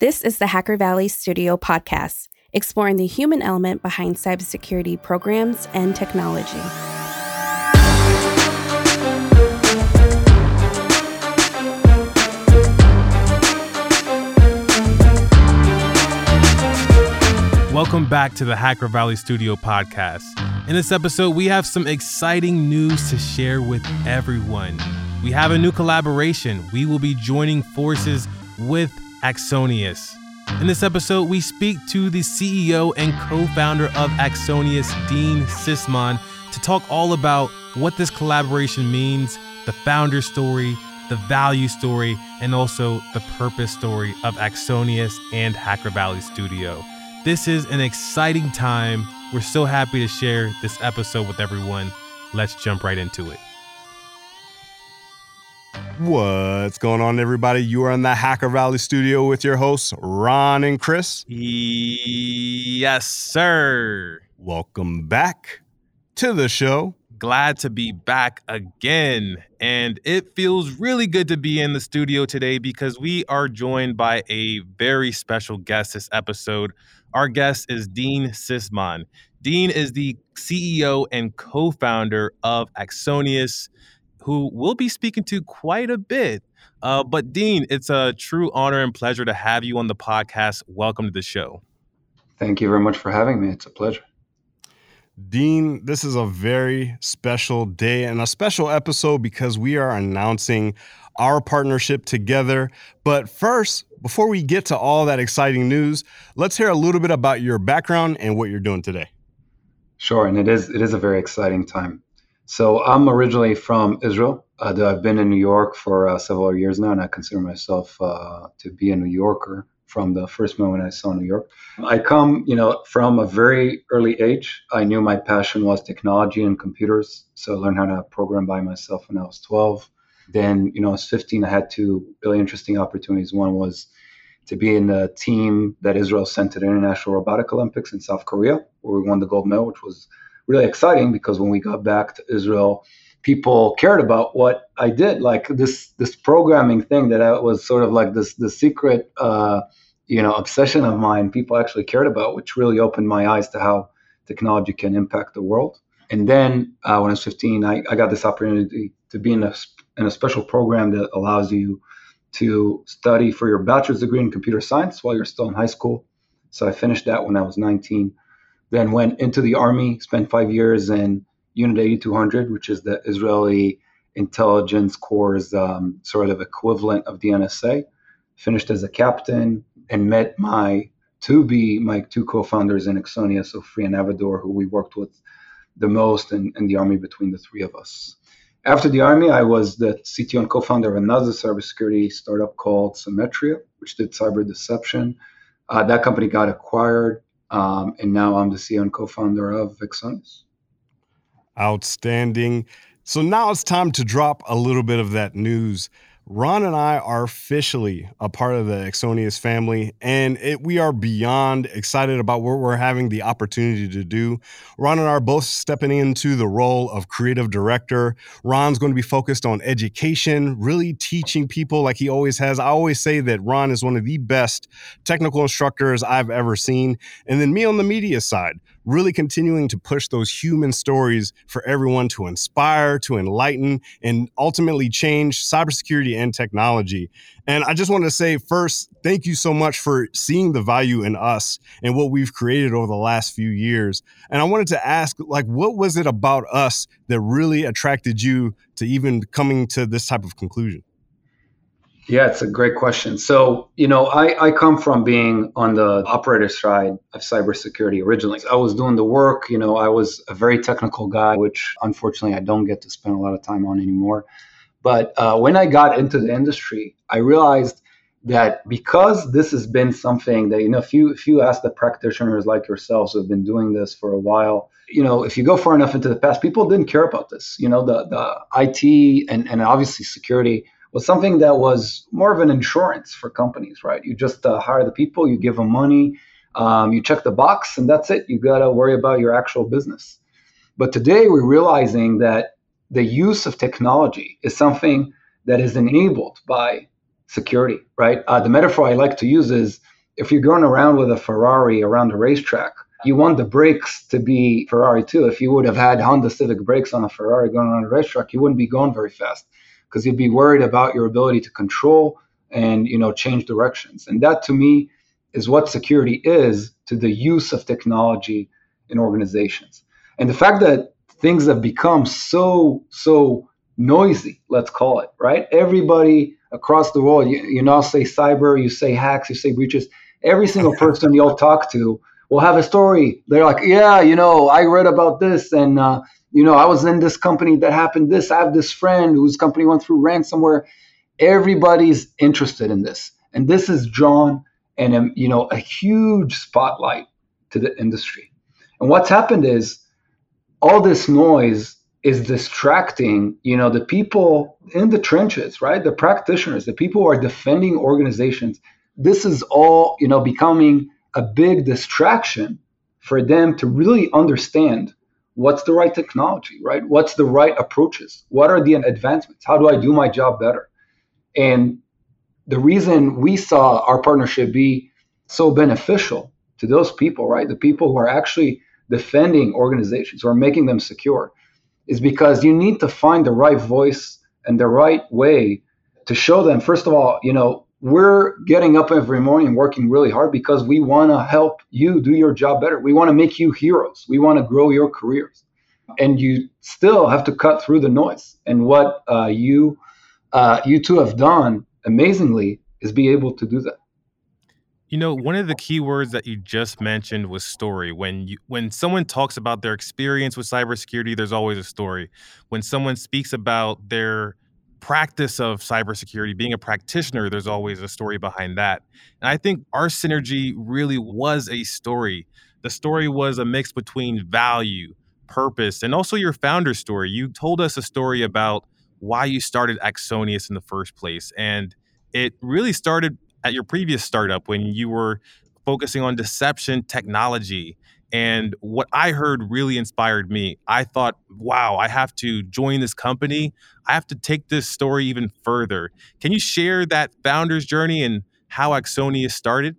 This is the Hacker Valley Studio podcast, exploring the human element behind cybersecurity programs and technology. Welcome back to the Hacker Valley Studio podcast. In this episode, we have some exciting news to share with everyone. We have a new collaboration. We will be joining forces with Axonius. In this episode, we speak to the CEO and co founder of Axonius, Dean Sysman, to talk all about what this collaboration means, the founder story, the value story, and also the purpose story of Axonius and Hacker Valley Studio. This is an exciting time. We're so happy to share this episode with everyone. Let's jump right into it. What's going on, everybody? You are in the Hacker Valley studio with your hosts, Ron and Chris. Yes, sir. Welcome back to the show. Glad to be back again. And it feels really good to be in the studio today because we are joined by a very special guest this episode. Our guest is Dean Sysman. Dean is the CEO and co founder of Axonius who we'll be speaking to quite a bit. Uh, but Dean, it's a true honor and pleasure to have you on the podcast. Welcome to the show. Thank you very much for having me. It's a pleasure. Dean, this is a very special day and a special episode because we are announcing our partnership together. But first, before we get to all that exciting news, let's hear a little bit about your background and what you're doing today. Sure, and it is it is a very exciting time. So I'm originally from Israel. Uh, I've been in New York for uh, several years now, and I consider myself uh, to be a New Yorker from the first moment I saw New York. I come, you know, from a very early age. I knew my passion was technology and computers, so I learned how to program by myself when I was 12. Then, you know, I was 15. I had two really interesting opportunities. One was to be in the team that Israel sent to the International Robotic Olympics in South Korea, where we won the gold medal, which was really exciting because when we got back to Israel, people cared about what I did. Like this this programming thing that I was sort of like this the secret uh, you know obsession of mine. People actually cared about, which really opened my eyes to how technology can impact the world. And then uh, when I was 15, I, I got this opportunity to be in a in a special program that allows you to study for your bachelor's degree in computer science while you're still in high school. So I finished that when I was 19 then went into the army, spent five years in Unit 8200, which is the Israeli intelligence corps' um, sort of equivalent of the NSA. Finished as a captain and met my to be my two co-founders in Axonius, Ofri and Avidor, who we worked with the most in, in the army between the three of us. After the army, I was the CTO and co-founder of another cybersecurity startup called Symmetria, which did cyber deception. Uh, that company got acquired um, and now I'm the CEO and co-founder of Axonius. Outstanding. So now it's time to drop a little bit of that news. Ron and I are officially a part of the Axonius family, and it, we are beyond excited about what we're having the opportunity to do. Ron and I are both stepping into the role of creative director. Ron's going to be focused on education, really teaching people like he always has. I always say that Ron is one of the best technical instructors I've ever seen. And then me on the media side, really continuing to push those human stories for everyone to inspire, to enlighten, and ultimately change cybersecurity and technology. And I just want to say first, thank you so much for seeing the value in us and what we've created over the last few years. And I wanted to ask, like, what was it about us that really attracted you to even coming to this type of conclusion? Yeah, it's a great question. So, you know, I, I come from being on the operator side of cybersecurity originally. I was doing the work, you know, I was a very technical guy, which unfortunately I don't get to spend a lot of time on anymore. But uh, when I got into the industry, I realized that because this has been something that, you know, if you, if you ask the practitioners like yourselves who have been doing this for a while, you know, if you go far enough into the past, people didn't care about this. You know, the, the IT and, and obviously security was something that was more of an insurance for companies, right? You just uh, hire the people, you give them money, um, you check the box, and that's it. You got to worry about your actual business. But today we're realizing that the use of technology is something that is enabled by security, right? Uh, the metaphor I like to use is if you're going around with a Ferrari around a racetrack, you want the brakes to be Ferrari too. If you would have had Honda Civic brakes on a Ferrari going around a racetrack, you wouldn't be going very fast because you'd be worried about your ability to control and you know change directions. And that to me is what security is to the use of technology in organizations. And the fact that things have become so so noisy, let's call it, right? Everybody across the world, you, you now say cyber, you say hacks, you say breaches. Every single person you'll talk to will have a story. They're like, yeah, you know, I read about this, and uh, you know, I was in this company that happened this. I have this friend whose company went through ransomware. Everybody's interested in this, and this is drawn and um, you know a huge spotlight to the industry. And what's happened is all this noise is distracting, you know, the people in the trenches, right? The practitioners, the people who are defending organizations. This is all, you know, becoming a big distraction for them to really understand what's the right technology, right? What's the right approaches? What are the advancements? How do I do my job better? And the reason we saw our partnership be so beneficial to those people, right? The people who are actually defending organizations or making them secure is because you need to find the right voice and the right way to show them, first of all, you know, we're getting up every morning working really hard because we want to help you do your job better. We want to make you heroes. We want to grow your careers. And you still have to cut through the noise. And what uh, you uh, you two have done amazingly is be able to do that. You know, one of the key words that you just mentioned was story. When you when someone talks about their experience with cybersecurity, there's always a story. When someone speaks about their practice of cybersecurity, being a practitioner, there's always a story behind that. And I think our synergy really was a story. The story was a mix between value, purpose, and also your founder story. You told us a story about why you started Axonius in the first place. And it really started at your previous startup when you were focusing on deception technology. And what I heard really inspired me. I thought, wow, I have to join this company. I have to take this story even further. Can you share that founder's journey and how Axonius started?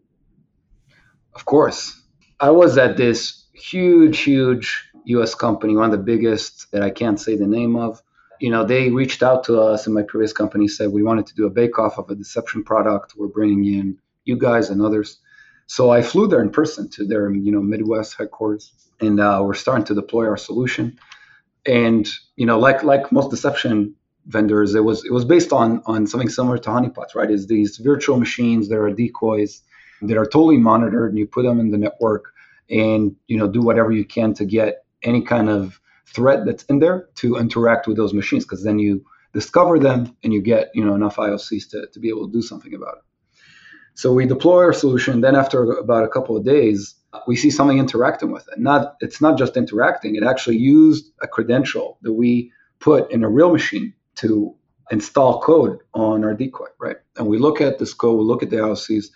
Of course. I was at this huge, huge US company, one of the biggest that I can't say the name of you know, they reached out to us in my previous company, said we wanted to do a bake-off of a deception product. We're bringing in you guys and others. So I flew there in person to their, you know, Midwest headquarters, and uh, we're starting to deploy our solution. And you know, like like most deception vendors, it was it was based on on something similar to honeypots, right? Is these virtual machines that are decoys that are totally monitored, and you put them in the network, and you know, do whatever you can to get any kind of threat that's in there to interact with those machines because then you discover them and you get you know enough IOCs to, to be able to do something about it. So we deploy our solution. Then after about a couple of days, we see something interacting with it. Not it's not just interacting; it actually used a credential that we put in a real machine to install code on our decoy, right? And we look at this code, we look at the IOCs,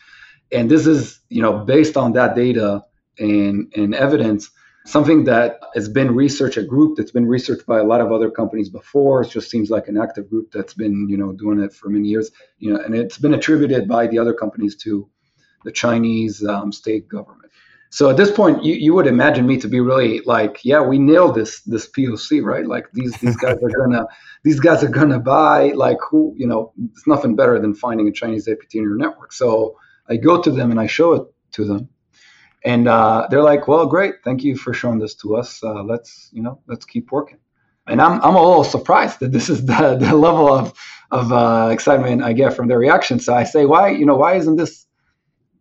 and this is you know based on that data and and evidence something that has been researched, a group that's been researched by a lot of other companies before. It just seems like an active group that's been, you know, doing it for many years. You know, and it's been attributed by the other companies to the Chinese um, state government. So at this point, you, you would imagine me to be really like, yeah, we nailed this this POC, right? Like these these guys are gonna these guys are gonna buy like who you know it's nothing better than finding a Chinese APT in your network. So I go to them and I show it to them, and uh, they're like, "Well, great, thank you for showing this to us. Uh, let's, you know, let's keep working." And I'm, I'm a little surprised that this is the, the level of of uh, excitement I get from their reaction. So I say, "Why, you know, why isn't this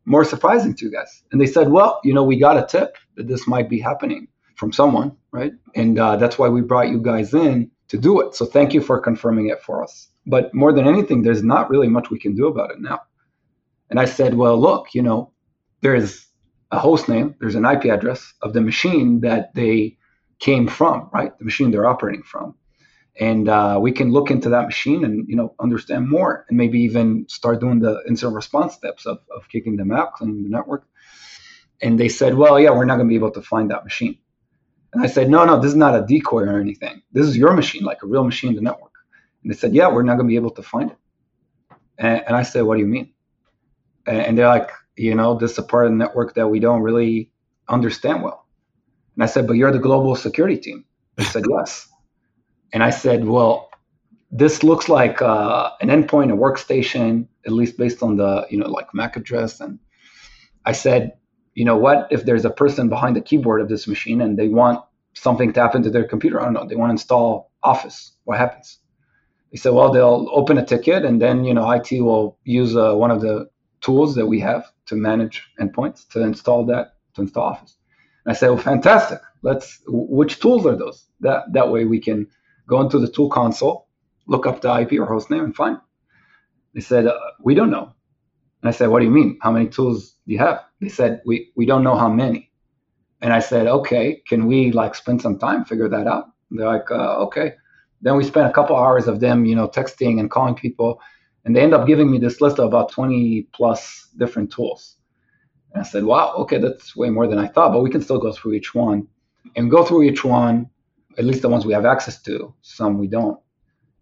more surprising to you guys?" And they said, "Well, you know, we got a tip that this might be happening from someone, right? And uh, that's why we brought you guys in to do it. So thank you for confirming it for us. But more than anything, there's not really much we can do about it now." And I said, "Well, look, you know, there's a host name, there's an IP address of the machine that they came from, right? The machine they're operating from. And uh, we can look into that machine and you know understand more and maybe even start doing the incident response steps of, of kicking them out, cleaning the network. And they said, well, yeah, we're not going to be able to find that machine. And I said, no, no, this is not a decoy or anything. This is your machine, like a real machine in the network. And they said, yeah, we're not going to be able to find it. And, and I said, what do you mean? And, and they're like, you know, this is a part of the network that we don't really understand well. And I said, but you're the global security team. They said, yes. And I said, well, this looks like uh, an endpoint, a workstation, at least based on the, you know, like MAC address. And I said, you know what, if there's a person behind the keyboard of this machine and they want something to happen to their computer, I don't know, they want to install Office, what happens? He said, well, they'll open a ticket and then, you know, IT will use uh, one of the tools that we have to manage endpoints to install that, to install Office. And I said, well, fantastic. Let's, which tools are those? That, that way we can go into the tool console, look up the IP or host name and find. They said, uh, we don't know. And I said, what do you mean? How many tools do you have? They said, we, we don't know how many. And I said, okay, can we like spend some time, figure that out? And they're like, uh, okay. Then we spent a couple hours of them, you know, texting and calling people. And they end up giving me this list of about 20 plus different tools. And I said, wow, okay, that's way more than I thought, but we can still go through each one and go through each one, at least the ones we have access to. Some we don't.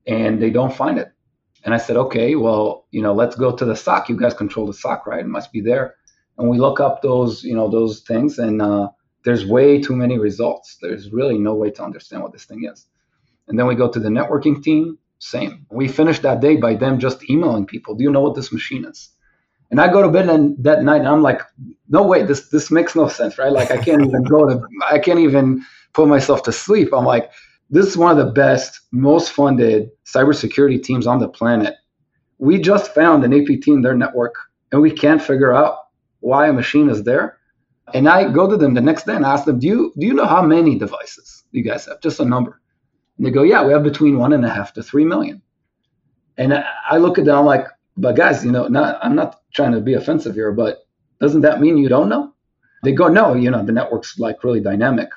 And they don't find it. And I said, okay, well, you know, let's go to the SOC. You guys control the SOC, right? It must be there. And we look up those, you know, those things, and uh, there's way too many results. There's really no way to understand what this thing is. And then we go to the networking team, same. We finished that day by them just emailing people, do you know what this machine is? And I go to bed and that night and I'm like, no way, this this makes no sense, right? Like I can't even go to I can't even put myself to sleep. I'm like, this is one of the best, most funded cybersecurity teams on the planet. We just found an APT in their network and we can't figure out why a machine is there. And I go to them the next day and ask them, do you, do you know how many devices you guys have? Just a number. And they go, yeah, we have between one and a half to three million. And I look at them, I'm like, but guys, you know, not, I'm not trying to be offensive here, but doesn't that mean you don't know? They go, no, you know, the network's like really dynamic.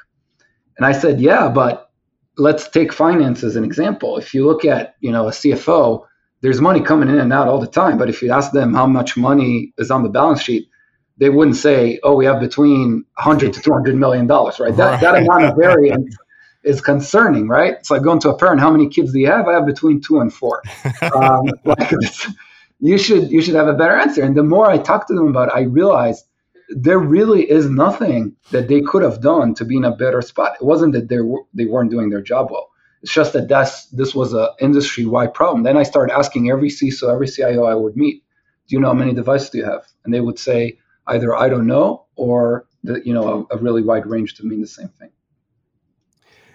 And I said, yeah, but let's take finance as an example. If you look at, you know, a CFO, there's money coming in and out all the time. But if you ask them how much money is on the balance sheet, they wouldn't say, "Oh, we have between 100 to 200 million dollars." Right? That right. that amount of variance is concerning, right? It's like going to a parent. How many kids do you have? I have between two and four. Um, like you should you should have a better answer. And the more I talk to them about, it, I realize there really is nothing that they could have done to be in a better spot. It wasn't that they were, they weren't doing their job well. It's just that that's, this was an industry wide problem. Then I started asking every CISO, every CIO I would meet, do you know how many devices do you have? And they would say either I don't know or the, you know a, a really wide range to mean the same thing.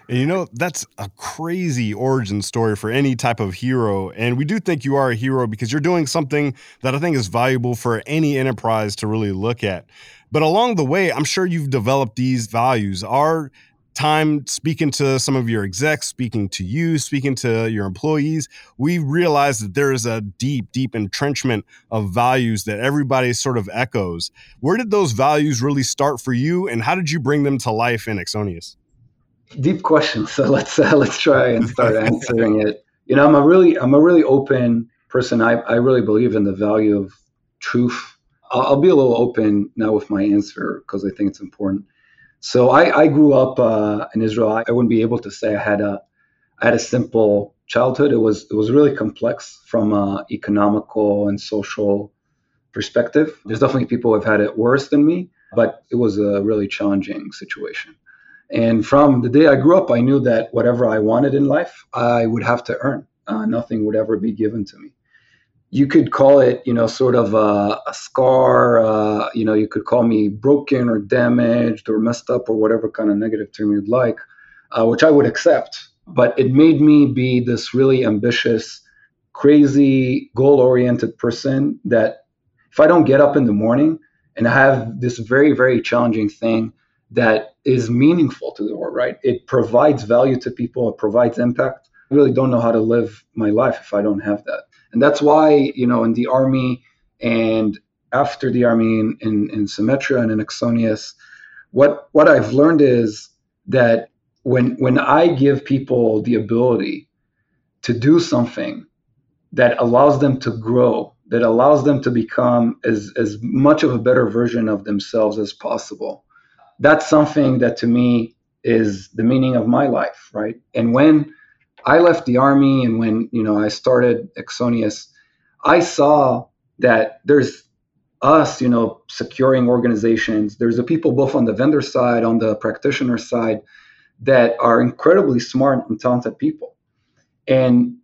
And you know, that's a crazy origin story for any type of hero. And we do think you are a hero because you're doing something that I think is valuable for any enterprise to really look at. But along the way, I'm sure you've developed these values. Our time speaking to some of your execs, speaking to you, speaking to your employees, we realized that there is a deep, deep entrenchment of values that everybody sort of echoes. Where did those values really start for you, and how did you bring them to life in Axonius? Deep question. So let's uh, let's try and start answering it. You know, I'm a really I'm a really open person. I I really believe in the value of truth. I'll, I'll be a little open now with my answer because I think it's important. So I I grew up uh, in Israel. I, I wouldn't be able to say I had a I had a simple childhood. It was it was really complex from a economical and social perspective. There's definitely people who have had it worse than me, but it was a really challenging situation. And from the day I grew up, I knew that whatever I wanted in life, I would have to earn. Uh, nothing would ever be given to me. You could call it, you know, sort of a, a scar. Uh, you know, you could call me broken or damaged or messed up or whatever kind of negative term you'd like, uh, which I would accept. But it made me be this really ambitious, crazy, goal oriented person that if I don't get up in the morning and I have this very, very challenging thing that is meaningful to the world, right? It provides value to people, it provides impact. I really don't know how to live my life if I don't have that. And that's why, you know, in the army and after the army in, in, in Symmetria and in Axonius, what what I've learned is that when when I give people the ability to do something that allows them to grow, that allows them to become as, as much of a better version of themselves as possible, that's something that to me is the meaning of my life, right? And when I left the army and when you know I started Axonius, I saw that there's us, you know, securing organizations. There's the people both on the vendor side, on the practitioner side, that are incredibly smart and talented people. And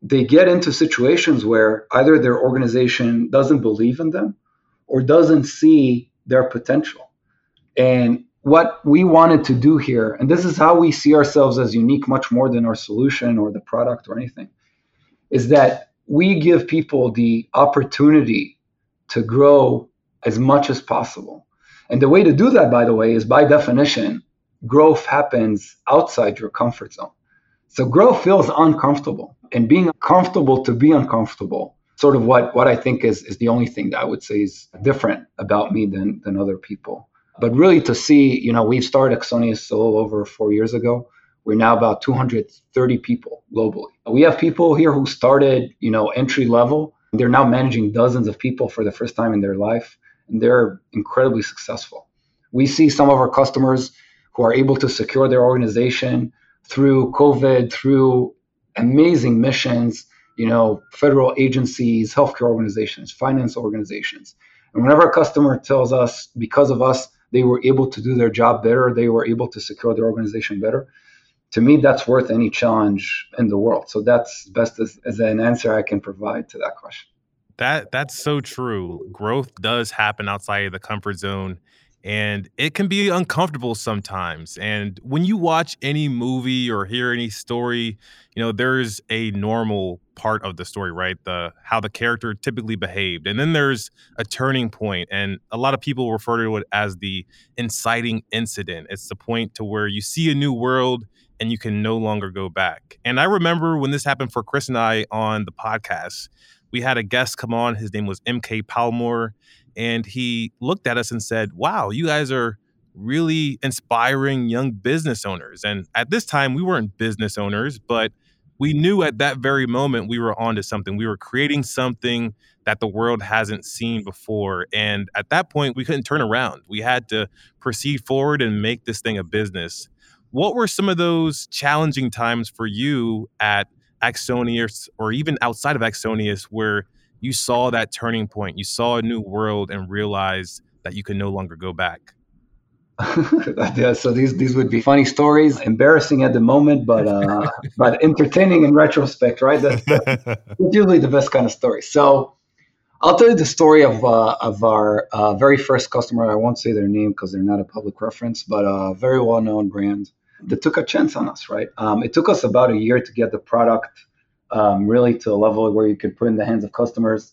they get into situations where either their organization doesn't believe in them or doesn't see their potential. And what we wanted to do here, and this is how we see ourselves as unique much more than our solution or the product or anything, is that we give people the opportunity to grow as much as possible. And the way to do that, by the way, is by definition, growth happens outside your comfort zone. So growth feels uncomfortable, and being comfortable to be uncomfortable, sort of what, what I think is, is the only thing that I would say is different about me than, than other people. But really to see, you know, we've started Axonius a little over four years ago. We're now about 230 people globally. We have people here who started, you know, entry level. They're now managing dozens of people for the first time in their life, and they're incredibly successful. We see some of our customers who are able to secure their organization through COVID, through amazing missions, you know, federal agencies, healthcare organizations, finance organizations. And whenever a customer tells us because of us, they were able to do their job better, they were able to secure their organization better. To me, that's worth any challenge in the world. So that's best as, as an answer I can provide to that question. That that's so true. Growth does happen outside of the comfort zone and it can be uncomfortable sometimes. And when you watch any movie or hear any story, you know, there's a normal part of the story, right? The how the character typically behaved. And then there's a turning point and a lot of people refer to it as the inciting incident. It's the point to where you see a new world and you can no longer go back. And I remember when this happened for Chris and I on the podcast, we had a guest come on. His name was MK Palmore and he looked at us and said, Wow, you guys are really inspiring young business owners. And at this time, we weren't business owners, but we knew at that very moment we were onto something. We were creating something that the world hasn't seen before. And at that point, we couldn't turn around. We had to proceed forward and make this thing a business. What were some of those challenging times for you at Axonius or even outside of Axonius where you saw that turning point. You saw a new world and realized that you can no longer go back. yeah, so these these would be funny stories, embarrassing at the moment, but uh, but entertaining in retrospect, right? That's, that's usually the best kind of story. So I'll tell you the story of uh, of our uh, very first customer. I won't say their name because they're not a public reference, but a very well known brand that took a chance on us. Right? Um, it took us about a year to get the product um, really to a level where you could put in the hands of customers.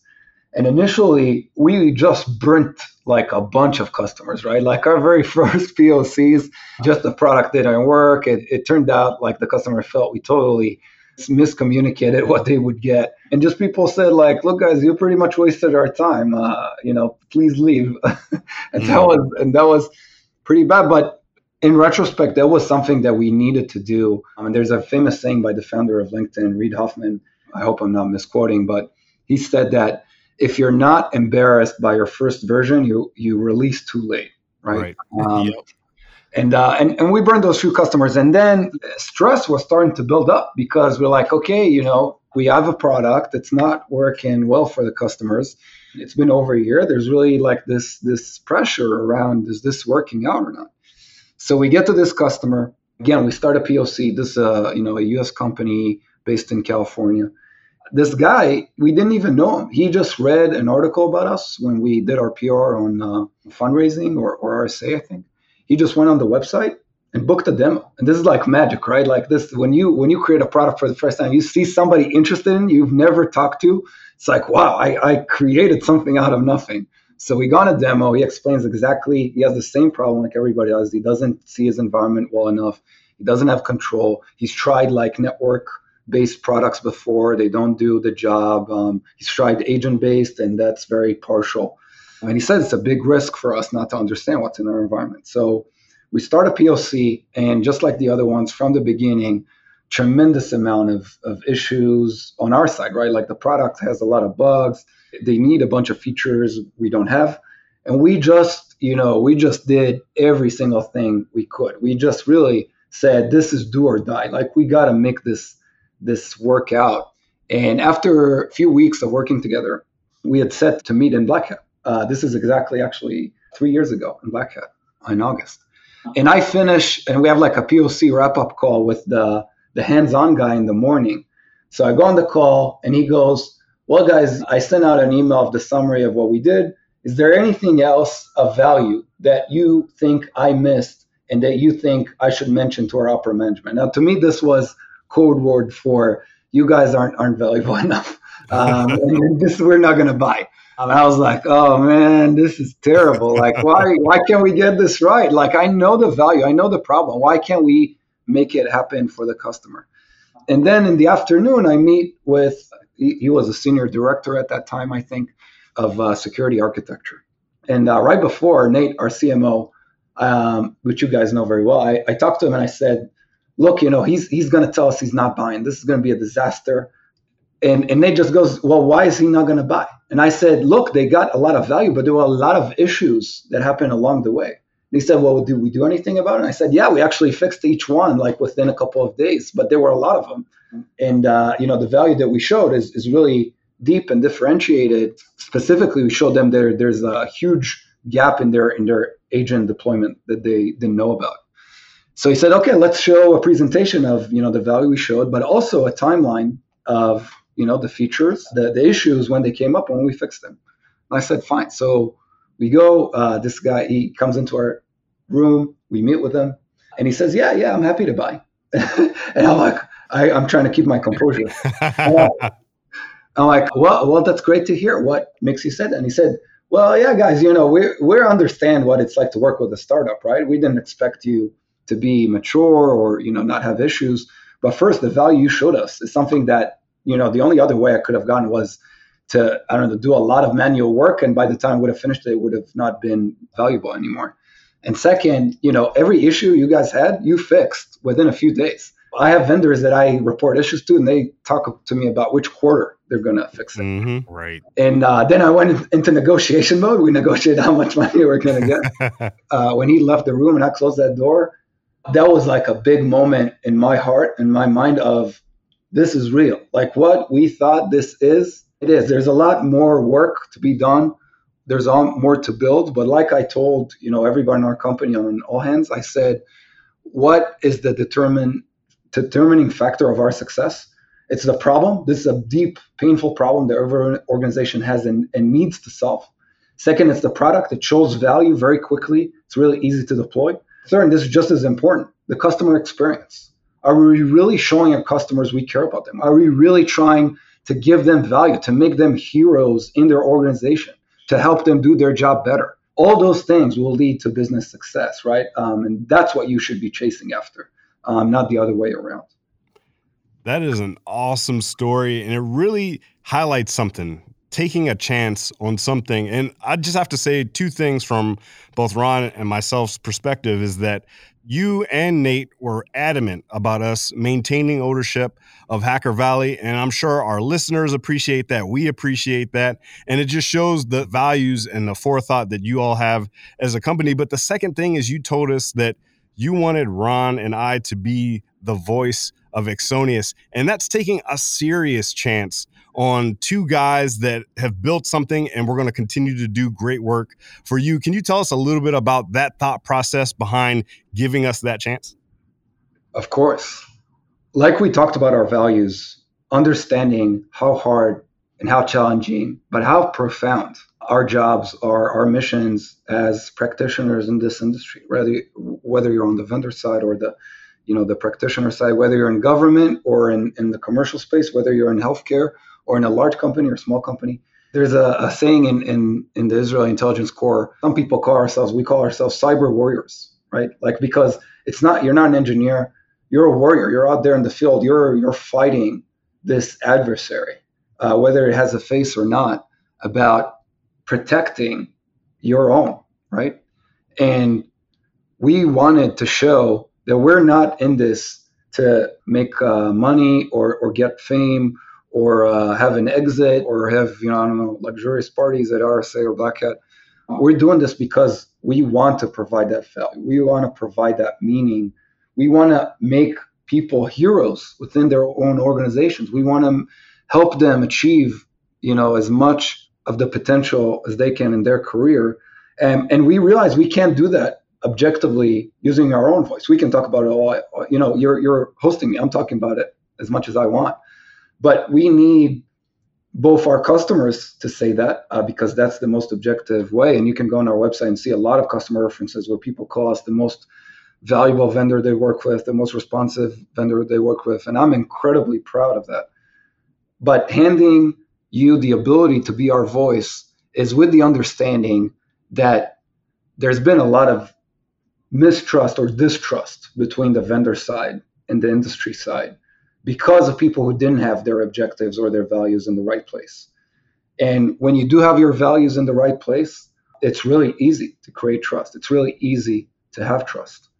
And initially, we just burnt like a bunch of customers, right? Like our very first POCs, just the product didn't work. It, it turned out like the customer felt we totally miscommunicated what they would get. And just people said like, look guys, you pretty much wasted our time. Uh, you know, please leave. and that was and that was pretty bad. But in retrospect, that was something that we needed to do. I mean, there's a famous saying by the founder of LinkedIn, Reid Hoffman. I hope I'm not misquoting, but he said that if you're not embarrassed by your first version, you you release too late, right? right. Um, yep. And, uh, and and we burned those few customers, and then stress was starting to build up because we're like, okay, you know, we have a product that's not working well for the customers. It's been over a year. There's really like this this pressure around is this working out or not? So we get to this customer. Again, we start a POC. This is a, you know, a US company based in California. This guy, we didn't even know him. He just read an article about us when we did our PR on uh, fundraising or, or RSA, I think. He just went on the website and booked a demo. And this is like magic, right? Like this, when you when you create a product for the first time, you see somebody interested in you've never talked to. It's like, wow, I, I created something out of nothing. So we got a demo. He explains exactly, he has the same problem like everybody else. He doesn't see his environment well enough. He doesn't have control. He's tried like network based products before, they don't do the job. Um, he's tried agent based, and that's very partial. And he says it's a big risk for us not to understand what's in our environment. So we start a POC, and just like the other ones from the beginning, tremendous amount of, of issues on our side, right? Like the product has a lot of bugs they need a bunch of features we don't have. And we just, you know, we just did every single thing we could. We just really said, this is do or die. Like we got to make this this work out. And after a few weeks of working together, we had set to meet in Black Hat. Uh, this is exactly actually three years ago in Black Hat in August. And I finish, and we have like a POC wrap up call with the, the hands on guy in the morning. So I go on the call, and he goes, Well, guys, I sent out an email of the summary of what we did. Is there anything else of value that you think I missed and that you think I should mention to our upper management? Now, to me, this was code word for you guys aren't aren't valuable enough. Um, and this we're not going to buy. And I was like, oh man, this is terrible. Like, why why can't we get this right? Like, I know the value, I know the problem. Why can't we make it happen for the customer? And then in the afternoon, I meet with he, he was a senior director at that time, I think, of uh, security architecture. And uh, right before Nate, our CMO, um, which you guys know very well, I, I talked to him and I said, look, you know, he's he's going to tell us he's not buying. This is going to be a disaster. And and Nate just goes, well, why is he not going to buy? And I said, look, they got a lot of value, but there were a lot of issues that happened along the way. And he said, well, did we do anything about it? And I said, yeah, we actually fixed each one like within a couple of days, but there were a lot of them. And uh, you know, the value that we showed is is really deep and differentiated. Specifically, we showed them there there's a huge gap in their in their agent deployment that they didn't know about. So he said, okay, let's show a presentation of you know the value we showed, but also a timeline of you know the features, the, the issues when they came up and when we fixed them. And I said, fine. So we go. Uh, this guy he comes into our room. We meet with him, and he says, yeah, yeah, I'm happy to buy. and I'm like, I, am trying to keep my composure. Uh, I'm like, well, well, that's great to hear. What makes you say that? And he said, well, yeah, guys, you know, we we understand what it's like to work with a startup, right? We didn't expect you to be mature or you know not have issues. But first, the value you showed us is something that you know the only other way I could have gone was to I don't know do a lot of manual work, and by the time I would have finished it, it would have not been valuable anymore. And second, you know, every issue you guys had, you fixed within a few days. I have vendors that I report issues to, and they talk to me about which quarter they're going to fix it. Mm-hmm. Right. And uh, then I went into negotiation mode. We negotiated how much money we're going to get. uh, when he left the room and I closed that door, that was like a big moment in my heart and my mind of this is real. Like what we thought this is, it is. There's a lot more work to be done. There's all more to build. But like I told, you know, everybody in our company on all hands, I said, what is the determine determining factor of our success? It's the problem. This is a deep, painful problem that every organization has and, and needs to solve. Second, it's the product. It shows value very quickly. It's really easy to deploy. Third, and this is just as important, the customer experience. Are we really showing our customers we care about them? Are we really trying to give them value, to make them heroes in their organization, to help them do their job better? All those things will lead to business success, right? Um, and that's what you should be chasing after, um, not the other way around. That is an awesome story, and it really highlights something taking a chance on something. And I just have to say two things from both Ron and myself's perspective is that you and Nate were adamant about us maintaining ownership of Hacker Valley. And I'm sure our listeners appreciate that. We appreciate that. And it just shows the values and the forethought that you all have as a company. But the second thing is you told us that you wanted Ron and I to be the voice of Axonius. And that's taking a serious chance on two guys that have built something and we're going to continue to do great work for you. Can you tell us a little bit about that thought process behind giving us that chance? Of course. Like we talked about our values, understanding how hard and how challenging, but how profound our jobs are, our missions as practitioners in this industry, whether, whether you're on the vendor side or the you know the practitioner side, whether you're in government or in, in the commercial space, whether you're in healthcare or in a large company or small company. There's a, a saying in, in, in the Israeli intelligence corps, some people call ourselves, we call ourselves cyber warriors, right? Like because it's not, you're not an engineer, you're a warrior. You're out there in the field, you're, you're fighting this adversary, uh, whether it has a face or not, about protecting your own, right? And we wanted to show that we're not in this to make uh, money or, or get fame or uh, have an exit or have you know I don't know luxurious parties at RSA or Black Hat. We're doing this because we want to provide that value. We want to provide that meaning. We want to make people heroes within their own organizations. We want to help them achieve, you know, as much of the potential as they can in their career. And, and we realize we can't do that objectively using our own voice. We can talk about it all. You know, you're you're hosting me. I'm talking about it as much as I want, but we need both our customers to say that uh, because that's the most objective way. And you can go on our website and see a lot of customer references where people call us the most valuable vendor they work with, the most responsive vendor they work with, and I'm incredibly proud of that. But handing you the ability to be our voice is with the understanding that there's been a lot of mistrust or distrust between the vendor side and the industry side because of people who didn't have their objectives or their values in the right place. And when you do have your values in the right place, it's really easy to create trust. It's really easy to have trust.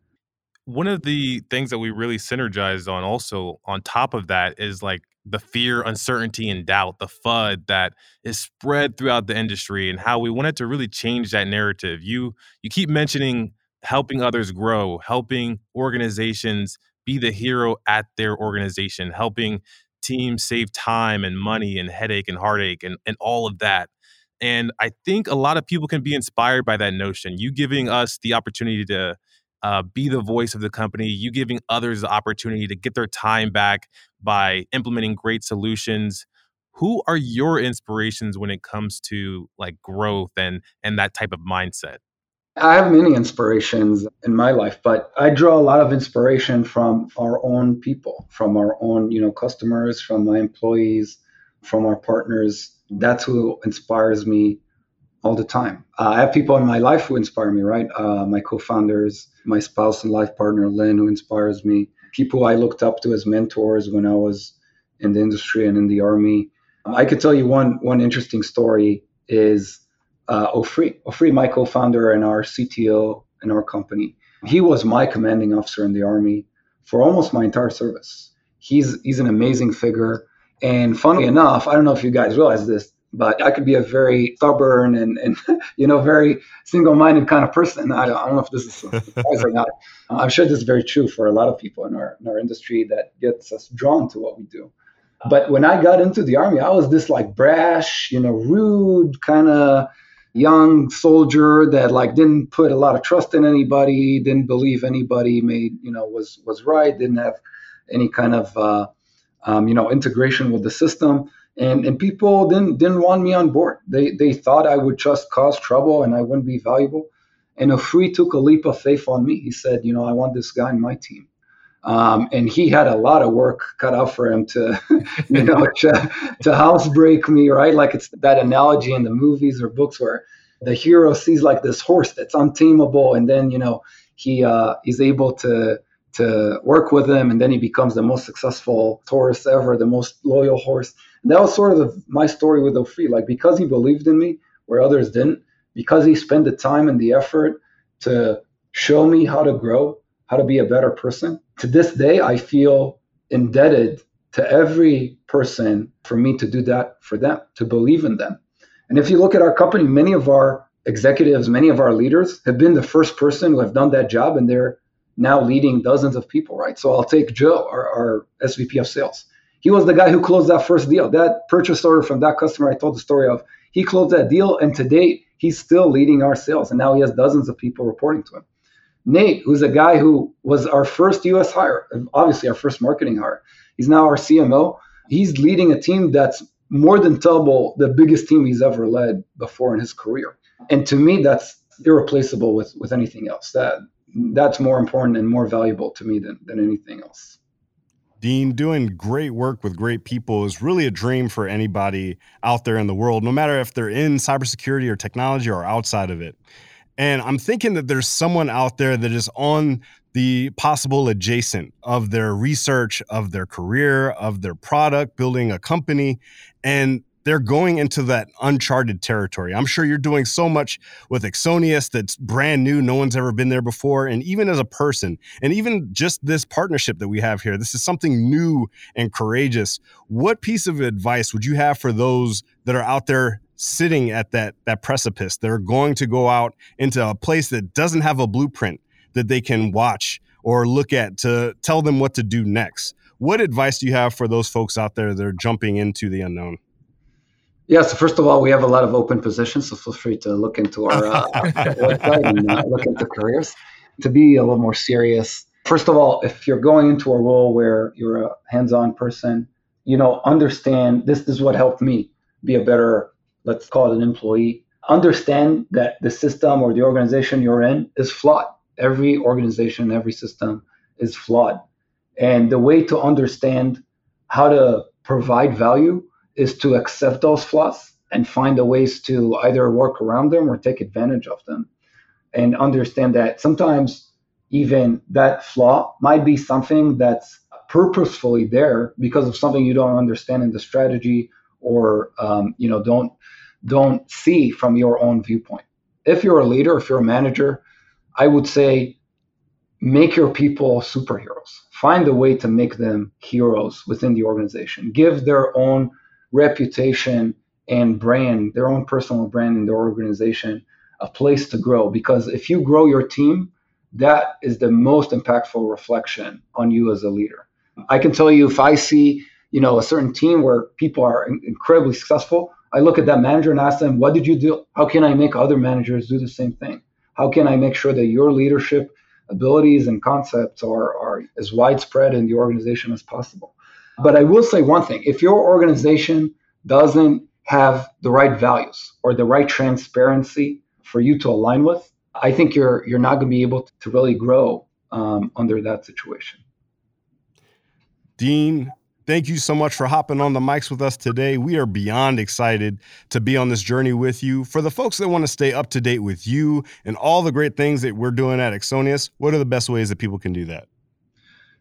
One of the things that we really synergized on also on top of that is like the fear, uncertainty, and doubt, the FUD that is spread throughout the industry and how we wanted to really change that narrative. You you keep mentioning helping others grow, helping organizations be the hero at their organization, helping teams save time and money and headache and heartache and, and all of that. And I think a lot of people can be inspired by that notion. You giving us the opportunity to uh, be the voice of the company, you giving others the opportunity to get their time back by implementing great solutions. Who are your inspirations when it comes to like growth and and that type of mindset? I have many inspirations in my life, but I draw a lot of inspiration from our own people, from our own, you know, customers, from my employees, from our partners. That's who inspires me all the time. Uh, I have people in my life who inspire me, right? Uh, my co-founders, my spouse and life partner Lynn, who inspires me. People I looked up to as mentors when I was in the industry and in the army. Um, I could tell you one one interesting story is uh, Ofri. Ofri, my co-founder and our CTO in our company. He was my commanding officer in the army for almost my entire service. He's he's an amazing figure. And funnily enough, I don't know if you guys realize this, but I could be a very stubborn and, and you know very single-minded kind of person. I don't, I don't know if this is surprise or not. I'm sure this is very true for a lot of people in our in our industry that gets us drawn to what we do. But when I got into the army, I was this like brash, you know, rude kind of young soldier that like didn't put a lot of trust in anybody, didn't believe anybody made you know was was right, didn't have any kind of uh, um, you know integration with the system, and and people didn't didn't want me on board. They they thought I would just cause trouble and I wouldn't be valuable. And Ofri took a leap of faith on me. He said, you know, I want this guy in my team. Um, and he had a lot of work cut out for him to, you know, to, to housebreak me, right? Like it's that analogy in the movies or books where the hero sees like this horse that's untamable, and then you know he uh, he's able to to work with him, and then he becomes the most successful horse ever, the most loyal horse. That was sort of the, my story with Ofri. Like because he believed in me where others didn't, because he spent the time and the effort to show me how to grow, how to be a better person to this day, I feel indebted to every person for me to do that for them, to believe in them. And if you look at our company, many of our executives, many of our leaders have been the first person who have done that job and they're now leading dozens of people, right? So I'll take Joe, our, our SVP of sales. He was the guy who closed that first deal. That purchase order from that customer I told the story of, he closed that deal. And to date, he's still leading our sales. And now he has dozens of people reporting to him. Nate, who's a guy who was our first US hire, obviously our first marketing hire. He's now our CMO. He's leading a team that's more than double the biggest team he's ever led before in his career. And to me, that's irreplaceable with, with anything else. That that's more important and more valuable to me than, than anything else. Dean, doing great work with great people is really a dream for anybody out there in the world, no matter if they're in cybersecurity or technology or outside of it. And I'm thinking that there's someone out there that is on the possible adjacent of their research, of their career, of their product, building a company, and they're going into that uncharted territory. I'm sure you're doing so much with Axonius that's brand new, no one's ever been there before. And even as a person, and even just this partnership that we have here, this is something new and courageous. What piece of advice would you have for those that are out there sitting at that that precipice. They're going to go out into a place that doesn't have a blueprint that they can watch or look at to tell them what to do next. What advice do you have for those folks out there that are jumping into the unknown? Yeah, so first of all, we have a lot of open positions, so feel free to look into our uh, website and uh, look into careers. To be a little more serious, first of all, if you're going into a role where you're a hands-on person, you know, understand this, this is what helped me be a better, let's call it an employee. Understand that the system or the organization you're in is flawed. Every organization, every system is flawed. And the way to understand how to provide value is to accept those flaws and find the ways to either work around them or take advantage of them. And understand that sometimes even that flaw might be something that's purposefully there because of something you don't understand in the strategy or um, you know don't don't see from your own viewpoint. If you're a leader, if you're a manager, I would say make your people superheroes. Find a way to make them heroes within the organization. Give their own reputation and brand, their own personal brand in their organization, a place to grow. Because if you grow your team, that is the most impactful reflection on you as a leader. I can tell you if I see, you know, a certain team where people are incredibly successful, I look at that manager and ask them, what did you do? How can I make other managers do the same thing? How can I make sure that your leadership abilities and concepts are, are as widespread in the organization as possible. But I will say one thing if your organization doesn't have the right values or the right transparency for you to align with, I think you're you're not going to be able to really grow um, under that situation. Dean, Thank you so much for hopping on the mics with us today. We are beyond excited to be on this journey with you. For the folks that want to stay up to date with you and all the great things that we're doing at Axonius, what are the best ways that people can do that?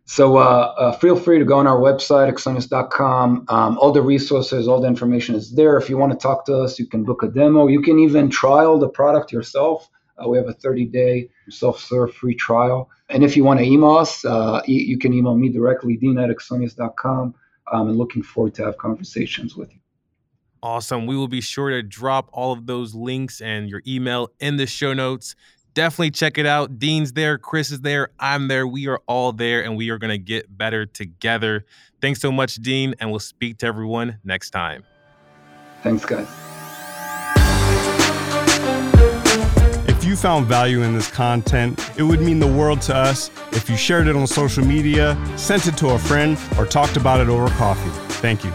So uh, uh, feel free to go on our website, axonius.com. Um, all the resources, all the information is there. If you want to talk to us, you can book a demo. You can even trial the product yourself. Uh, we have a 30-day self-serve free trial. And if you want to email us, uh, you, you, can email me directly, dean at axonius.com. Um, and looking forward to have conversations with you. Awesome. We will be sure to drop all of those links and your email in the show notes. Definitely check it out. Dean's there, Chris is there, I'm there. We are all there, and we are going to get better together. Thanks so much, Dean, and we'll speak to everyone next time. Thanks, guys. If you found value in this content, it would mean the world to us if you shared it on social media, sent it to a friend, or talked about it over coffee. Thank you.